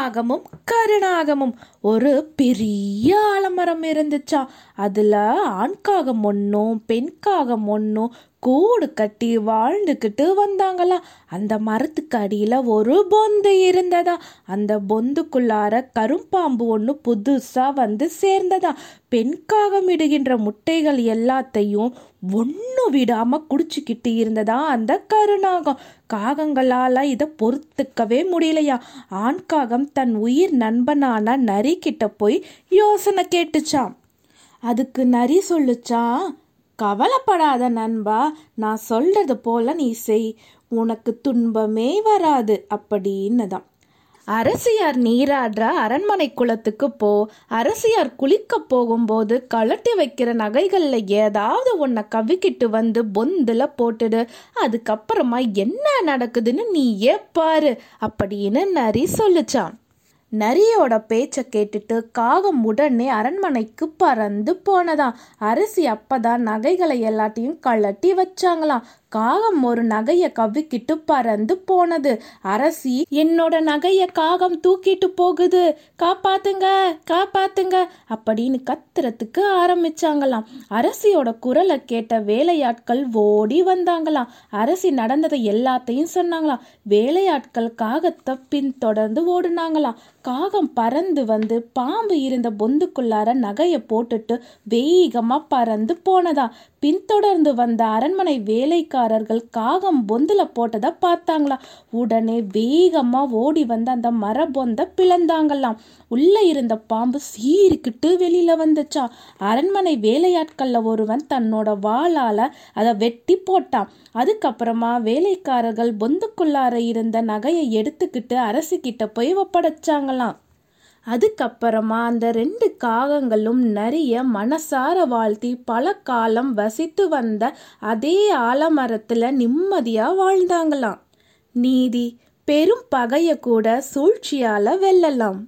நாகமும் கருணாகமும். ஒரு பெரிய ஆலமரம் இருந்துச்சா? அதில் ஆண் காகம் ஒன்றும் பெண்காகம் ஒன்றும் கூடு கட்டி வாழ்ந்துக்கிட்டு வந்தாங்களா? அந்த மரத்துக்கு அடியில் ஒரு பொந்து இருந்ததா? அந்த பொந்துக்குள்ளார கரும்பாம்பு ஒன்று புதுசாக வந்து சேர்ந்ததா? பெண்காகம் இடுகின்ற முட்டைகள் எல்லாத்தையும் ஒன்று விடாமல் குடிச்சுக்கிட்டு இருந்ததா அந்த கருணாகம். காகங்களால் இதை பொறுத்துக்கவே முடியலையா? ஆண் காகம் தன் உயிர் நண்பனான நரி கிட்ட போய் யோசனை கேட்டுச்சான் அதுக்கு நரி சொல்லுச்சான் கவலைப்படாத நண்பா நான் சொல்றது போல நீ செய். உனக்கு துன்பமே வராது அப்படின்னு தான் அரசியார் நீராடுற அரண்மனை குளத்துக்கு போ அரசியார் குளிக்க போகும்போது கழட்டி வைக்கிற நகைகளில் ஏதாவது உன்னை கவிக்கிட்டு வந்து பொந்துல போட்டுடு. அதுக்கப்புறமா என்ன நடக்குதுன்னு நீ ஏப்பாரு அப்படின்னு நரி சொல்லுச்சான் நரியோட பேச்சை கேட்டுட்டு காகம் உடனே அரண்மனைக்கு பறந்து போனதாம். அரசி அப்பதான் நகைகளை எல்லாத்தையும் கழட்டி வச்சாங்களாம். காகம் ஒரு நகைய கவ்விக்கிட்டு பறந்து போனது. அரசி என்னோட நகைய காகம் தூக்கிட்டு போகுது. காப்பாத்துங்க காப்பாத்துங்க அப்படின்னு கத்துறதுக்கு ஆரம்பிச்சாங்களாம். அரசியோட குரலை கேட்ட வேலையாட்கள் ஓடி வந்தாங்களாம். அரசி நடந்ததை எல்லாத்தையும் சொன்னாங்களாம். வேலையாட்கள் காகத்தை பின்தொடர்ந்து ஓடுனாங்களாம். காகம் பறந்து வந்து பாம்பு இருந்த பொந்துக்குள்ளார நகைய போட்டுட்டு வேகமா பறந்து போனதா பின்தொடர்ந்து வந்த அரண்மனை வேலைக்காரர்கள் காகம் பொந்தில் போட்டதை பார்த்தாங்களாம். உடனே வேகமாக ஓடி வந்து அந்த மர பொந்த பிளந்தாங்களாம். உள்ளே இருந்த பாம்பு சீறிக்கிட்டு வெளியில் வந்துச்சா. அரண்மனை வேலையாட்களில் ஒருவன் தன்னோட வாளால் அதை வெட்டி போட்டான். அதுக்கப்புறமா வேலைக்காரர்கள் பொந்துக்குள்ளார இருந்த நகையை எடுத்துக்கிட்டு அரசிக்கிட்ட போய் ஒப்படைச்சாங்களாம். அதுக்கப்புறமா அந்த ரெண்டு காகங்களும் நிறைய மனசார வாழ்த்தி பல காலம் வசித்து வந்த அதே ஆலமரத்தில் நிம்மதியாக வாழ்ந்தாங்களாம். நீதி பெரும் பகைய கூட சூழ்ச்சியால வெல்லலாம்.